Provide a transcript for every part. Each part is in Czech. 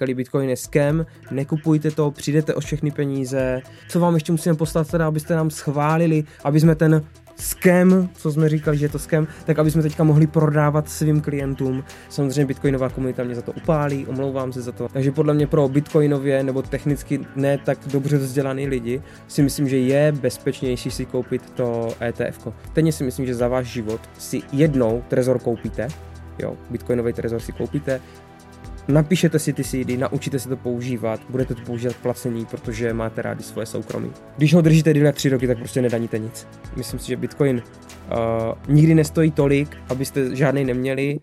říkali, Bitcoin je scam, nekupujte to, přijdete o všechny peníze. Co vám ještě musíme poslat teda, abyste nám schválili, aby jsme ten scam, co jsme říkali, že je to scam, tak aby jsme teďka mohli prodávat svým klientům. Samozřejmě bitcoinová komunita mě za to upálí, omlouvám se za to. Takže podle mě pro bitcoinově nebo technicky ne tak dobře vzdělaný lidi si myslím, že je bezpečnější si koupit to ETF. Stejně si myslím, že za váš život si jednou trezor koupíte, jo, bitcoinový trezor si koupíte, napíšete si ty CD, naučíte se to používat, budete to používat placení, protože máte rádi svoje soukromí. Když ho držíte jak tři roky, tak prostě nedaníte nic. Myslím si, že Bitcoin uh, nikdy nestojí tolik, abyste žádný neměli.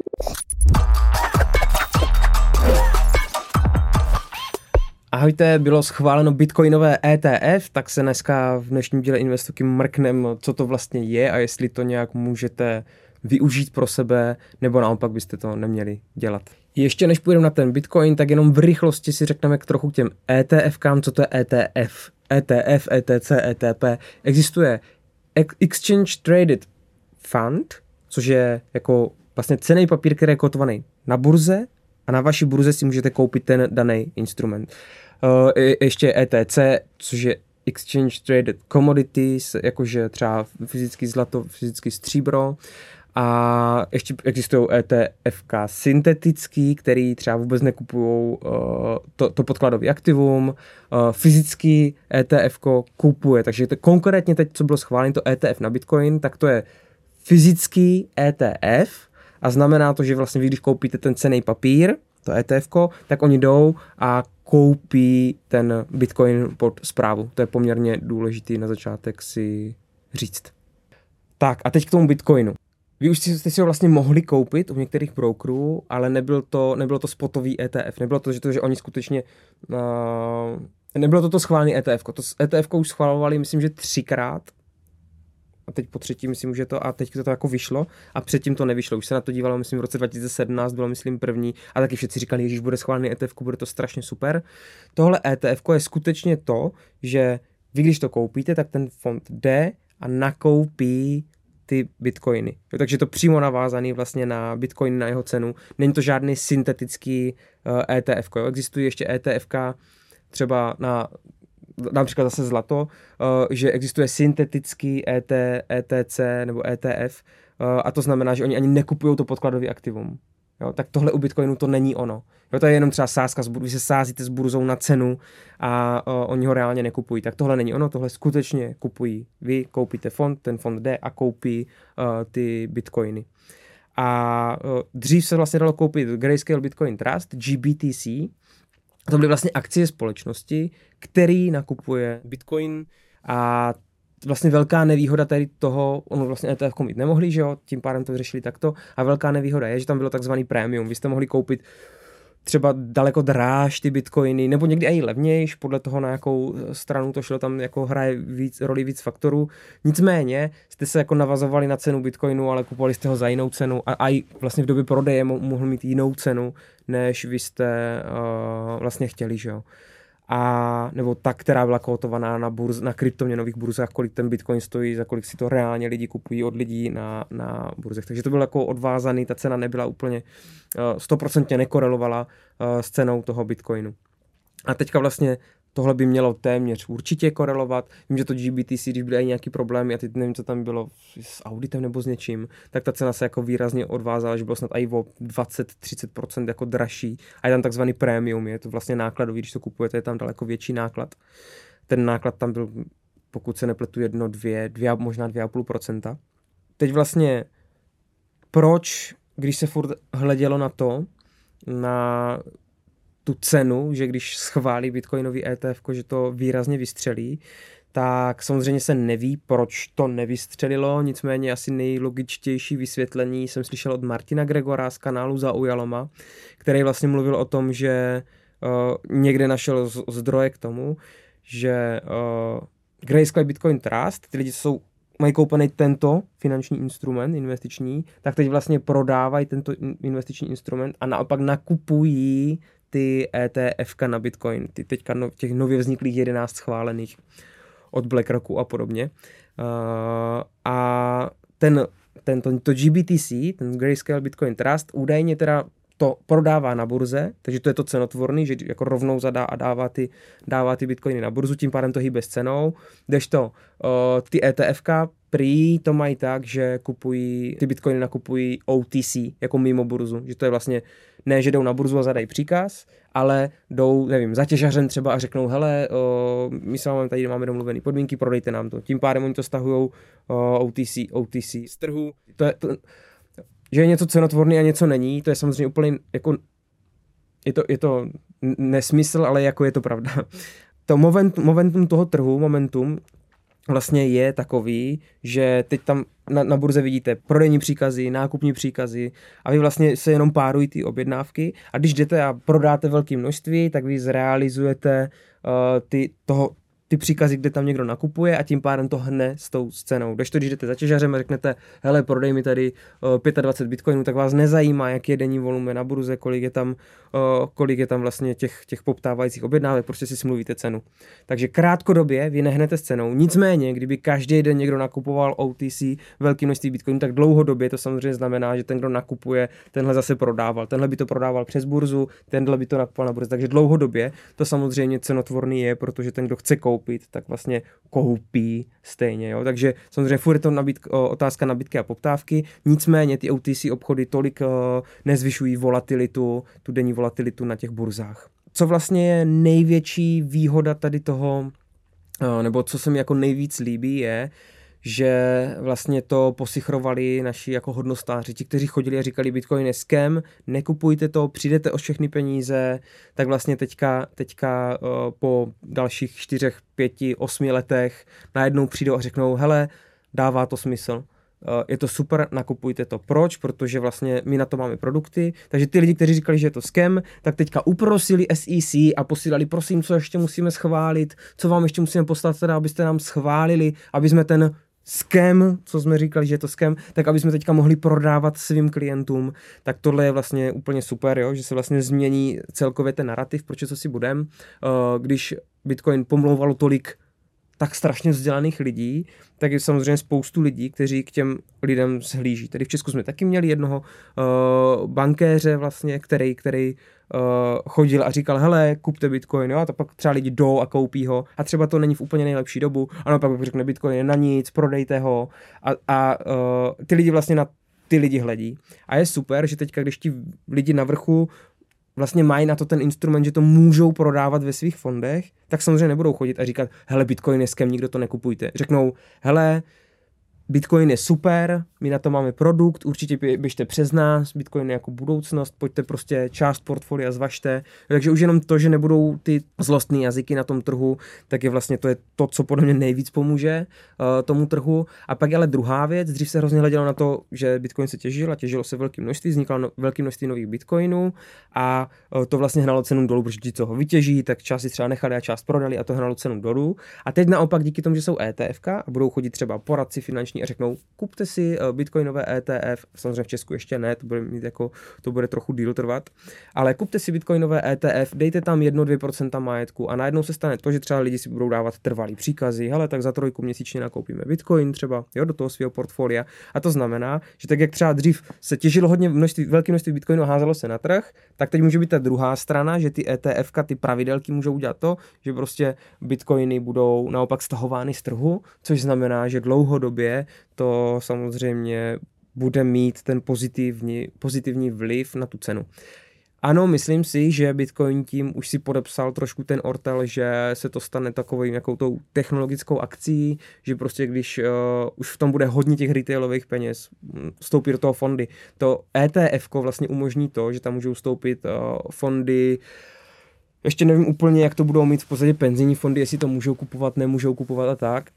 Ahojte, bylo schváleno bitcoinové ETF, tak se dneska v dnešním díle Investoky mrknem, co to vlastně je a jestli to nějak můžete využít pro sebe, nebo naopak byste to neměli dělat. Ještě než půjdeme na ten Bitcoin, tak jenom v rychlosti si řekneme k trochu k těm ETFkám, co to je ETF. ETF, ETC, ETP. Existuje Exchange Traded Fund, což je jako vlastně cený papír, který je kotovaný na burze a na vaší burze si můžete koupit ten daný instrument. Uh, ještě ETC, což je Exchange Traded Commodities, jakože třeba fyzický zlato, fyzický stříbro. A ještě existují ETFK syntetický, který třeba vůbec nekupují uh, to, to podkladové aktivum. Uh, fyzický ETF kupuje, takže to konkrétně teď, co bylo schváleno, to ETF na Bitcoin, tak to je fyzický ETF a znamená to, že vlastně vy, když koupíte ten cený papír, to ETF, tak oni jdou a koupí ten Bitcoin pod zprávu. To je poměrně důležitý na začátek si říct. Tak a teď k tomu Bitcoinu. Vy už jste si ho vlastně mohli koupit u některých brokerů, ale nebyl to, nebylo to spotový ETF. Nebylo to, že, to, že oni skutečně... Uh, nebylo to to schválený ETF. To ETF už schvalovali, myslím, že třikrát. A teď po třetí, myslím, že to, a teď to, to jako vyšlo, a předtím to nevyšlo. Už se na to dívalo, myslím, v roce 2017 bylo, myslím, první, a taky všichni říkali, Ježíš, bude schválený ETF, bude to strašně super. Tohle ETF je skutečně to, že vy, když to koupíte, tak ten fond jde a nakoupí ty bitcoiny. Jo, takže to přímo navázaný vlastně na bitcoin, na jeho cenu. Není to žádný syntetický uh, eh, ETF. Jo. Existují ještě ETF třeba na například zase zlato, uh, že existuje syntetický ET, ETC nebo ETF uh, a to znamená, že oni ani nekupují to podkladové aktivum. Jo, tak tohle u Bitcoinu to není ono. Jo, to je jenom třeba sázka, vy se sázíte s burzou na cenu a uh, oni ho reálně nekupují. Tak tohle není ono, tohle skutečně kupují. Vy koupíte fond, ten fond jde a koupí uh, ty bitcoiny. A uh, dřív se vlastně dalo koupit Grayscale Bitcoin Trust, GBTC, to byly vlastně akcie společnosti, který nakupuje Bitcoin a vlastně velká nevýhoda tady toho, ono vlastně ETF mít nemohli, že jo, tím pádem to vyřešili takto, a velká nevýhoda je, že tam bylo takzvaný prémium, vy jste mohli koupit třeba daleko dráž ty bitcoiny, nebo někdy i levnějš, podle toho, na jakou stranu to šlo, tam jako hraje víc, roli víc faktorů. Nicméně jste se jako navazovali na cenu bitcoinu, ale kupovali jste ho za jinou cenu a i vlastně v době prodeje mohl mít jinou cenu, než vy jste uh, vlastně chtěli, že jo a nebo ta, která byla kotovaná na, burz, na kryptoměnových burzách, kolik ten bitcoin stojí, za kolik si to reálně lidi kupují od lidí na, na burzech. Takže to bylo jako odvázaný, ta cena nebyla úplně stoprocentně uh, nekorelovala uh, s cenou toho bitcoinu. A teďka vlastně tohle by mělo téměř určitě korelovat. Vím, že to GBTC, když byly nějaký problémy, a teď nevím, co tam bylo s auditem nebo s něčím, tak ta cena se jako výrazně odvázala, že bylo snad i o 20-30% jako dražší. A je tam takzvaný premium, je to vlastně nákladový, když to kupujete, je tam daleko větší náklad. Ten náklad tam byl, pokud se nepletu, jedno, dvě, dvě možná 2,5%. Teď vlastně proč, když se furt hledělo na to, na tu cenu, že když schválí bitcoinový ETF, že to výrazně vystřelí, tak samozřejmě se neví, proč to nevystřelilo, nicméně asi nejlogičtější vysvětlení jsem slyšel od Martina Gregora z kanálu Zaujaloma, který vlastně mluvil o tom, že uh, někde našel zdroje k tomu, že uh, Grayscale Bitcoin Trust, ty lidi jsou mají koupený tento finanční instrument investiční, tak teď vlastně prodávají tento investiční instrument a naopak nakupují ty ETF na Bitcoin, ty teďka no, těch nově vzniklých 11 schválených od BlackRocku a podobně. Uh, a ten, ten to, to GBTC, ten Grayscale Bitcoin Trust, údajně teda to prodává na burze, takže to je to cenotvorný, že jako rovnou zadá a dává ty, dává ty bitcoiny na burzu, tím pádem to hýbe s cenou, kdežto uh, ty ETFK prý to mají tak, že kupují, ty bitcoiny nakupují OTC, jako mimo burzu, že to je vlastně, ne, že jdou na burzu a zadají příkaz, ale jdou, nevím, za těžařem třeba a řeknou, hele, o, my s vámi tady máme domluvené podmínky, prodejte nám to. Tím pádem oni to stahují OTC, OTC z trhu. To je, to, že je něco cenotvorný a něco není, to je samozřejmě úplně jako, je to, je to nesmysl, ale jako je to pravda. To moment, momentum toho trhu, momentum, vlastně je takový, že teď tam na, na burze vidíte prodejní příkazy, nákupní příkazy a vy vlastně se jenom párují ty objednávky a když jdete a prodáte velké množství, tak vy zrealizujete uh, ty, toho, ty příkazy, kde tam někdo nakupuje a tím pádem to hne s tou cenou. Když to, když jdete za těžařem a řeknete, hele, prodej mi tady uh, 25 bitcoinů, tak vás nezajímá, jaký je denní volumen na burze, kolik je tam, uh, kolik je tam vlastně těch, těch poptávajících objednávek, prostě si smluvíte cenu. Takže krátkodobě vy nehnete s cenou. Nicméně, kdyby každý den někdo nakupoval OTC velký množství bitcoinů, tak dlouhodobě to samozřejmě znamená, že ten, kdo nakupuje, tenhle zase prodával. Tenhle by to prodával přes burzu, tenhle by to nakupoval na burze. Takže dlouhodobě to samozřejmě cenotvorný je, protože ten, kdo chce koupit, koupit, tak vlastně koupí stejně. Jo? Takže samozřejmě furt je to nabídk, otázka nabídky a poptávky, nicméně ty OTC obchody tolik nezvyšují volatilitu, tu denní volatilitu na těch burzách. Co vlastně je největší výhoda tady toho, nebo co se mi jako nejvíc líbí, je, že vlastně to posichrovali naši jako hodnostáři, ti, kteří chodili a říkali Bitcoin je scam, nekupujte to, přijdete o všechny peníze, tak vlastně teďka, teďka uh, po dalších čtyřech, pěti, osmi letech najednou přijdou a řeknou, hele, dává to smysl. Uh, je to super, nakupujte to. Proč? Protože vlastně my na to máme produkty, takže ty lidi, kteří říkali, že je to scam, tak teďka uprosili SEC a posílali, prosím, co ještě musíme schválit, co vám ještě musíme poslat, teda, abyste nám schválili, aby jsme ten scam, co jsme říkali, že je to scam, tak aby jsme teďka mohli prodávat svým klientům, tak tohle je vlastně úplně super, jo? že se vlastně změní celkově ten narrativ, proč co si budem. Uh, když Bitcoin pomlouvalo tolik tak strašně vzdělaných lidí, tak je samozřejmě spoustu lidí, kteří k těm lidem zhlíží. Tedy v Česku jsme taky měli jednoho uh, bankéře vlastně, který, který uh, chodil a říkal, hele, kupte Bitcoin, jo, a to pak třeba lidi jdou a koupí ho a třeba to není v úplně nejlepší dobu, a pak řekne Bitcoin je na nic, prodejte ho a, a uh, ty lidi vlastně na ty lidi hledí. A je super, že teďka, když ti lidi na vrchu vlastně mají na to ten instrument, že to můžou prodávat ve svých fondech, tak samozřejmě nebudou chodit a říkat, hele, Bitcoin je skem, nikdo to nekupujte. Řeknou, hele, Bitcoin je super, my na to máme produkt, určitě běžte přes nás, Bitcoin je jako budoucnost, pojďte prostě část portfolia zvažte. Takže už jenom to, že nebudou ty zlostné jazyky na tom trhu, tak je vlastně to je to, co podle mě nejvíc pomůže uh, tomu trhu. A pak ale druhá věc, dřív se hrozně hledělo na to, že Bitcoin se těžil a těžilo se velké množství, vzniklo no, velké množství nových Bitcoinů a uh, to vlastně hnalo cenu dolů, protože ti, co ho vytěží, tak část si třeba nechali a část prodali a to hnalo cenu dolů. A teď naopak díky tomu, že jsou ETF a budou chodit třeba poradci finanční a řeknou, kupte si uh, bitcoinové ETF, samozřejmě v Česku ještě ne, to bude mít jako, to bude trochu díl trvat, ale kupte si bitcoinové ETF, dejte tam 1-2% majetku a najednou se stane to, že třeba lidi si budou dávat trvalý příkazy, hele, tak za trojku měsíčně nakoupíme bitcoin třeba, jo, do toho svého portfolia. A to znamená, že tak jak třeba dřív se těžilo hodně množství, velké množství bitcoinu a házelo se na trh, tak teď může být ta druhá strana, že ty ETF, ty pravidelky můžou udělat to, že prostě bitcoiny budou naopak stahovány z trhu, což znamená, že dlouhodobě to samozřejmě bude mít ten pozitivní, pozitivní vliv na tu cenu. Ano, myslím si, že Bitcoin tím už si podepsal trošku ten ortel, že se to stane takovou nějakou tou technologickou akcí, že prostě když uh, už v tom bude hodně těch retailových peněz, hm, vstoupí do toho fondy. To ETF vlastně umožní to, že tam můžou vstoupit uh, fondy ještě nevím úplně, jak to budou mít v podstatě penzijní fondy, jestli to můžou kupovat, nemůžou kupovat a tak,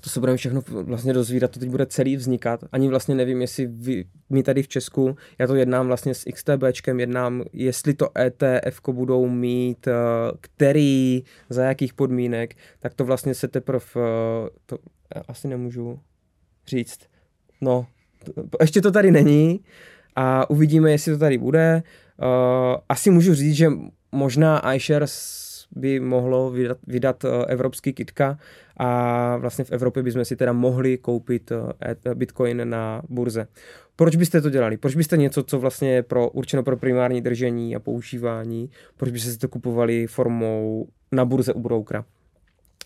to se budeme všechno vlastně dozvídat, to teď bude celý vznikat. Ani vlastně nevím, jestli vy, my tady v Česku, já to jednám vlastně s XTBčkem, jednám, jestli to ETF budou mít, eh, který, za jakých podmínek, tak to vlastně se teprve, eh, to asi nemůžu říct. No, ještě to tady není a uvidíme, jestli to tady bude. Uh, asi můžu říct, že možná iShares by mohlo vydat, vydat evropský kitka a vlastně v Evropě bychom si teda mohli koupit Bitcoin na burze. Proč byste to dělali? Proč byste něco, co vlastně je pro, určeno pro primární držení a používání, proč byste si to kupovali formou na burze u broukra?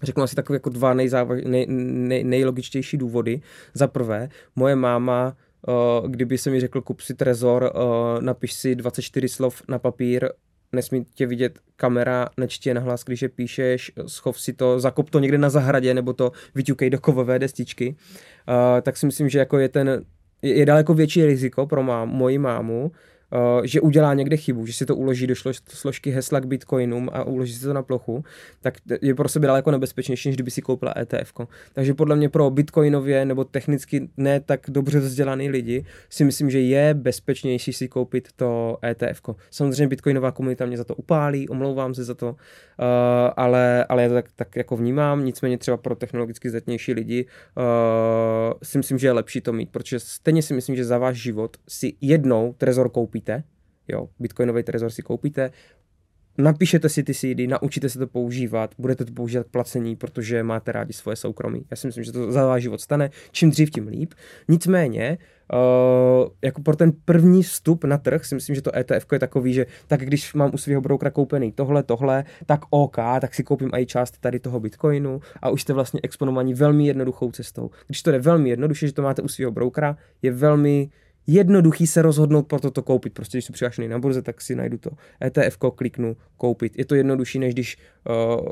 Řeknu asi takové jako dva nejzávaž, nej, nej, nejlogičtější důvody. Za prvé, moje máma Uh, kdyby se mi řekl, kup si trezor, napiš si 24 slov na papír, nesmí tě vidět kamera, nečtě nahlas, když je píšeš, schov si to, zakop to někde na zahradě, nebo to vyťukej do kovové destičky, uh, tak si myslím, že jako je ten je, daleko větší riziko pro mám, moji mámu, že udělá někde chybu, že si to uloží do složky hesla k bitcoinům a uloží si to na plochu, tak je pro sebe daleko nebezpečnější, než kdyby si koupila ETF. Takže podle mě pro bitcoinově nebo technicky ne tak dobře vzdělaný lidi si myslím, že je bezpečnější si koupit to ETF. Samozřejmě bitcoinová komunita mě za to upálí, omlouvám se za to, uh, ale, ale já to tak, tak jako vnímám, nicméně třeba pro technologicky zdatnější lidi uh, si myslím, že je lepší to mít, protože stejně si myslím, že za váš život si jednou trezor koupí koupíte, jo, bitcoinový trezor si koupíte, napíšete si ty CD, naučíte se to používat, budete to používat k placení, protože máte rádi svoje soukromí. Já si myslím, že to za váš život stane. Čím dřív, tím líp. Nicméně, uh, jako pro ten první vstup na trh si myslím, že to ETF je takový, že tak když mám u svého broukra koupený tohle, tohle, tak OK, tak si koupím i část tady toho Bitcoinu a už jste vlastně exponovaní velmi jednoduchou cestou. Když to jde velmi jednoduše, že to máte u svého broukra, je velmi jednoduchý se rozhodnout pro toto koupit. Prostě když jsem přihlášený na burze, tak si najdu to ETF, kliknu koupit. Je to jednodušší, než když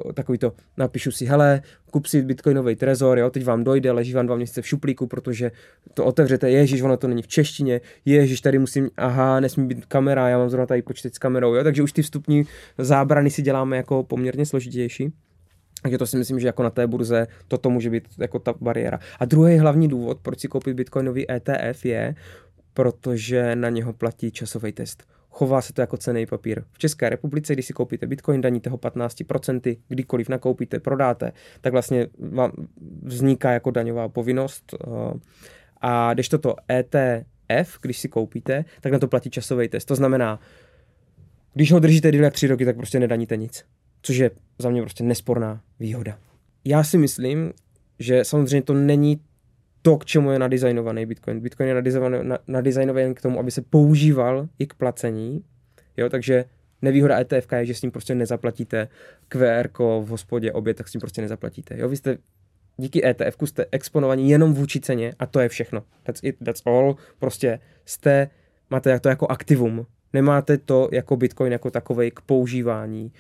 uh, takový to napíšu si, hele, kup si bitcoinový trezor, jo, teď vám dojde, leží vám dva měsíce v šuplíku, protože to otevřete, ježíš, ono to není v češtině, ježíš, tady musím, aha, nesmí být kamera, já mám zrovna tady počítač s kamerou, jo, takže už ty vstupní zábrany si děláme jako poměrně složitější. Takže to si myslím, že jako na té burze toto může být jako ta bariéra. A druhý hlavní důvod, proč si koupit bitcoinový ETF je, protože na něho platí časový test. Chová se to jako cený papír. V České republice, když si koupíte bitcoin, daníte ho 15%, kdykoliv nakoupíte, prodáte, tak vlastně vám vzniká jako daňová povinnost. Eh, a když toto ETF, když si koupíte, tak na to platí časový test. To znamená, když ho držíte díl jak tři roky, tak prostě nedaníte nic. Což je za mě prostě nesporná výhoda. Já si myslím, že samozřejmě to není to, k čemu je nadizajnovaný Bitcoin. Bitcoin je nadizajnovaný, k tomu, aby se používal i k placení, jo, takže nevýhoda ETF je, že s ním prostě nezaplatíte QR v hospodě oběd, tak s tím prostě nezaplatíte. Jo, vy jste díky ETF jste exponovaní jenom vůči ceně a to je všechno. That's it, that's all. Prostě jste, máte to jako aktivum. Nemáte to jako Bitcoin jako takovej k používání.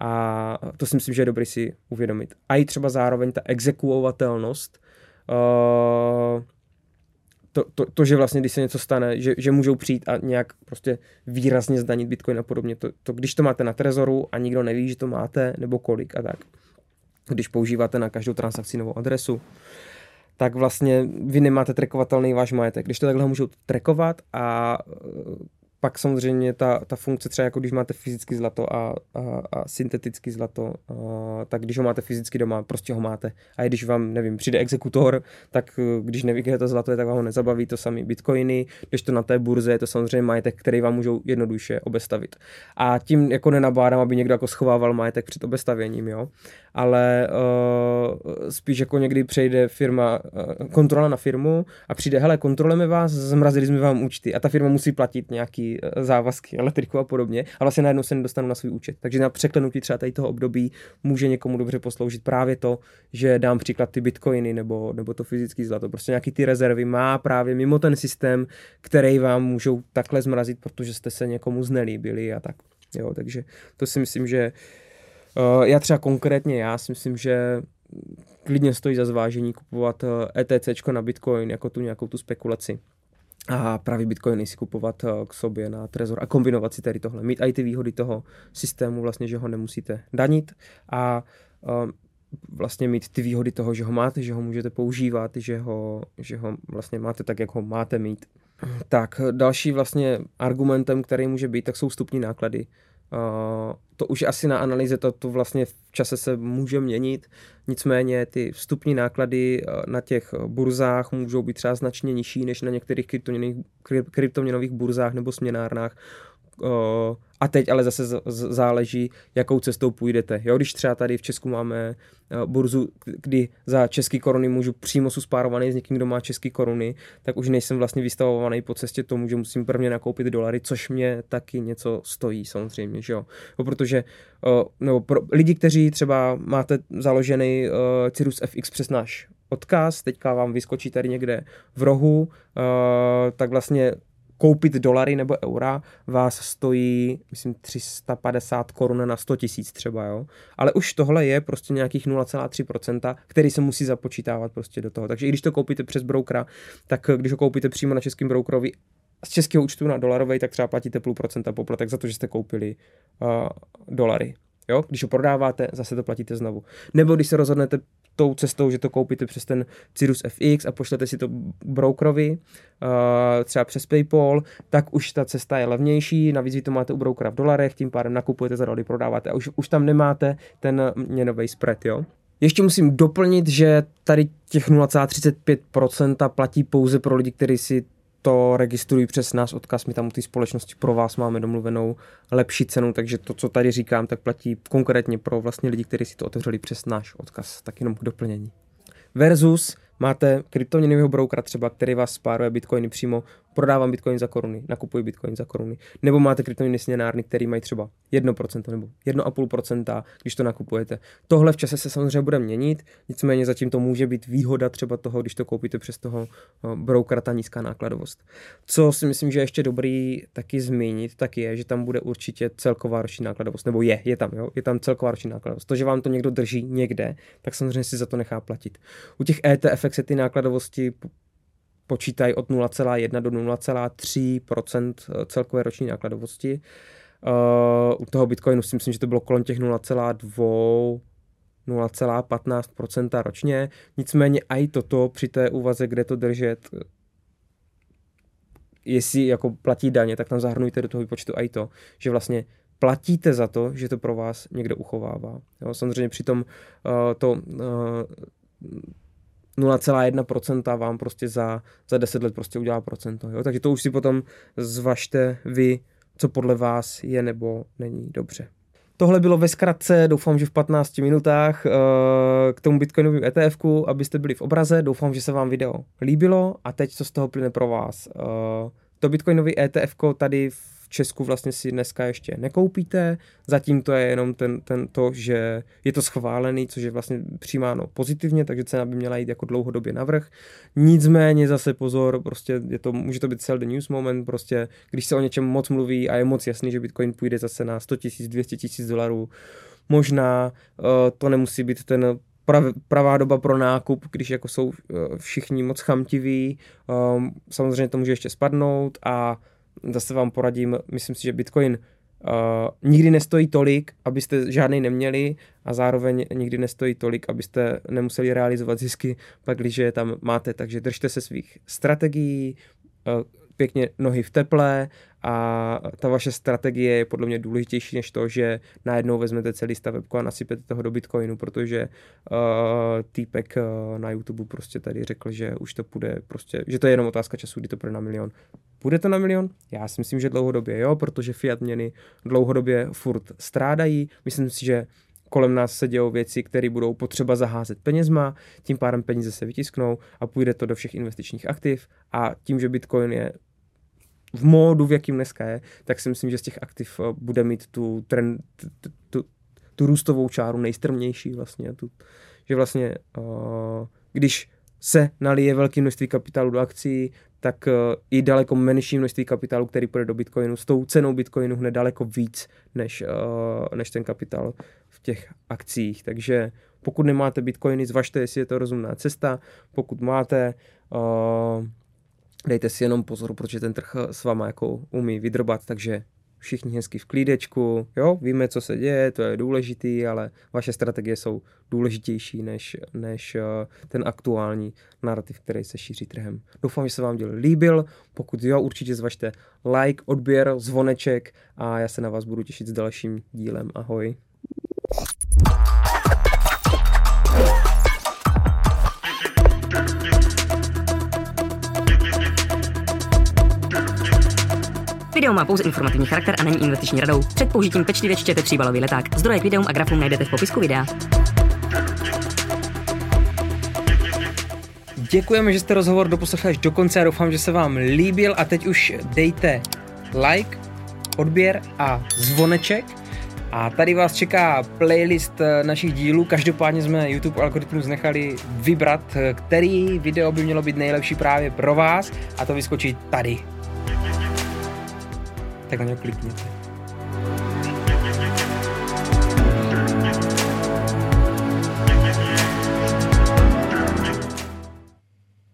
A to si myslím, že je dobrý si uvědomit. A i třeba zároveň ta exekuovatelnost, Uh, to, to, to, že vlastně, když se něco stane, že, že můžou přijít a nějak prostě výrazně zdanit Bitcoin a podobně. To, to, když to máte na Trezoru a nikdo neví, že to máte, nebo kolik a tak. Když používáte na každou transakci novou adresu, tak vlastně vy nemáte trekovatelný váš majetek. Když to takhle můžou trekovat a pak samozřejmě ta, ta funkce třeba jako když máte fyzicky zlato a, a, a syntetický zlato, a, tak když ho máte fyzicky doma, prostě ho máte. A když vám, nevím, přijde exekutor, tak eh, když neví, kde to zlato je, tak vám ho nezabaví to samý bitcoiny, když to na té burze je to samozřejmě majetek, který vám můžou jednoduše obestavit. A tím jako nenabádám, aby někdo jako schovával majetek před obestavěním, jo. Ale uh, spíš jako někdy přejde firma, uh, kontrola na firmu a přijde, hele, kontrolujeme vás, zmrazili jsme vám účty a ta firma musí platit nějaký Eh, závazky, elektriku a podobně, a vlastně najednou se nedostanu na svůj účet. Takže na překlenutí třeba tady toho období může někomu dobře posloužit právě to, že dám příklad ty bitcoiny nebo, nebo to fyzické zlato. Prostě nějaký ty rezervy má právě mimo ten systém, který vám můžou takhle zmrazit, protože jste se někomu znelíbili a tak. Jo, takže to si myslím, že uh, já třeba konkrétně, já si myslím, že klidně stojí za zvážení kupovat ETC eh, e na Bitcoin jako tu nějakou tu spekulaci a právě bitcoiny si kupovat eh, k sobě na Trezor a kombinovat si tady tohle. Mít i ty výhody toho systému, vlastně, že ho nemusíte danit a um, vlastně mít ty výhody toho, že ho máte, že ho můžete používat, že ho, že ho vlastně máte tak, jak ho máte mít. Tak další vlastně argumentem, který může být, tak jsou vstupní náklady. Uh, to už asi na analýze to, to vlastně v čase se může měnit, nicméně ty vstupní náklady uh, na těch burzách můžou být třeba značně nižší než na některých kryptoměnových, kryptoměnových burzách nebo směnárnách, a teď ale zase záleží, jakou cestou půjdete. Jo, když třeba tady v Česku máme burzu, kdy za český koruny můžu přímo suspárovaný s někým, kdo má český koruny, tak už nejsem vlastně vystavovaný po cestě tomu, že musím prvně nakoupit dolary, což mě taky něco stojí samozřejmě, že jo. jo protože nebo pro lidi, kteří třeba máte založený Cirrus FX přes náš odkaz, teďka vám vyskočí tady někde v rohu, uh, tak vlastně koupit dolary nebo eura vás stojí, myslím, 350 korun na 100 tisíc třeba, jo. Ale už tohle je prostě nějakých 0,3%, který se musí započítávat prostě do toho. Takže i když to koupíte přes broukra, tak když ho koupíte přímo na českém broukrovi z českého účtu na dolarový, tak třeba platíte půl procenta poplatek za to, že jste koupili uh, dolary. Jo? Když ho prodáváte, zase to platíte znovu. Nebo když se rozhodnete tou cestou, že to koupíte přes ten Cirrus FX a pošlete si to brokerovi, uh, třeba přes PayPal, tak už ta cesta je levnější, navíc vy to máte u brokera v dolarech, tím pádem nakupujete za doly, prodáváte a už, už tam nemáte ten měnový spread, jo. Ještě musím doplnit, že tady těch 0,35% platí pouze pro lidi, kteří si to registrují přes nás odkaz, my tam u té společnosti pro vás máme domluvenou lepší cenu, takže to, co tady říkám, tak platí konkrétně pro vlastně lidi, kteří si to otevřeli přes náš odkaz, tak jenom k doplnění. Versus máte kryptoměnového broukera třeba, který vás spáruje bitcoiny přímo prodávám bitcoin za koruny, nakupuji bitcoin za koruny. Nebo máte kryptoměny směnárny, který mají třeba 1% nebo 1,5%, když to nakupujete. Tohle v čase se samozřejmě bude měnit, nicméně zatím to může být výhoda třeba toho, když to koupíte přes toho eh, brokera, ta nízká nákladovost. Co si myslím, že je ještě dobrý taky zmínit, tak je, že tam bude určitě celková roční nákladovost, nebo je, je tam, jo, je tam celková roční nákladovost. To, že vám to někdo drží někde, tak samozřejmě si za to nechá platit. U těch ETF se ty nákladovosti počítají od 0,1 do 0,3 eh, celkové roční nákladovosti. Uh, u toho Bitcoinu si myslím, že to bylo kolem těch 0,2 0,15% ročně. Nicméně i toto při té úvaze, kde to držet, jestli jako platí daně, tak tam zahrnujte do toho výpočtu i to, že vlastně platíte za to, že to pro vás někdo uchovává. Jo, samozřejmě přitom uh, to uh, 0,1% vám prostě za, za 10 let prostě udělá procento. Jo? Takže to už si potom zvažte vy, co podle vás je nebo není dobře. Tohle bylo ve zkratce, doufám, že v 15 minutách uh, k tomu Bitcoinovému ETF, abyste byli v obraze. Doufám, že se vám video líbilo a teď co z toho plyne pro vás. Uh, to Bitcoinový ETF tady v Česku vlastně si dneska ještě nekoupíte. Zatím to je jenom ten, ten to, že je to schválený, což je vlastně přijímáno pozitivně, takže cena by měla jít jako dlouhodobě navrh. Nicméně zase pozor, prostě je to, může to být sell the news moment, prostě když se o něčem moc mluví a je moc jasný, že Bitcoin půjde zase na 100 000, 200 000 dolarů, možná uh, to nemusí být ten prav, pravá doba pro nákup, když jako jsou uh, všichni moc chamtiví, um, samozřejmě to může ještě spadnout a zase vám poradím, myslím si, že Bitcoin uh, nikdy nestojí tolik, abyste žádný neměli a zároveň nikdy nestojí tolik, abyste nemuseli realizovat zisky, pak když je tam máte. Takže držte se svých strategií, uh, pěkně nohy v teple a ta vaše strategie je podle mě důležitější než to, že najednou vezmete celý stavebko a nasypete toho do Bitcoinu, protože uh, týpek uh, na YouTube prostě tady řekl, že už to půjde prostě, že to je jenom otázka času, kdy to půjde na milion. Půjde to na milion? Já si myslím, že dlouhodobě jo, protože fiat měny dlouhodobě furt strádají. Myslím si, že kolem nás se dějou věci, které budou potřeba zaházet penězma, tím pádem peníze se vytisknou a půjde to do všech investičních aktiv a tím, že Bitcoin je v módu, v jakým dneska je, tak si myslím, že z těch aktiv eh, bude mít tu, trend, tu, tu, tu růstovou čáru nejstrmější vlastně. Tu, že vlastně, uh, když se nalije velké množství kapitálu do akcí, tak uh, i daleko menší množství kapitálu, který půjde do Bitcoinu, s tou cenou Bitcoinu hned daleko víc, než, než ten kapitál v těch akcích. Takže pokud nemáte Bitcoiny, zvažte, jestli je to rozumná cesta. Pokud máte, dejte si jenom pozor, protože ten trh s váma jako umí vydrobat, takže všichni hezky v klídečku, jo, víme, co se děje, to je důležitý, ale vaše strategie jsou důležitější než, než uh, ten aktuální narrativ, který se šíří trhem. Doufám, že se vám díl líbil, pokud jo, určitě zvažte like, odběr, zvoneček a já se na vás budu těšit s dalším dílem. Ahoj. Video má pouze informativní charakter a není investiční radou. Před použitím pečlivě čtěte tříbalový leták. Zdroje k videům a grafům najdete v popisku videa. Děkujeme, že jste rozhovor doposlechli až do konce a doufám, že se vám líbil a teď už dejte like, odběr a zvoneček. A tady vás čeká playlist našich dílů. Každopádně jsme YouTube algoritmus nechali vybrat, který video by mělo být nejlepší právě pro vás a to vyskočí tady. Tak na něj klikněte.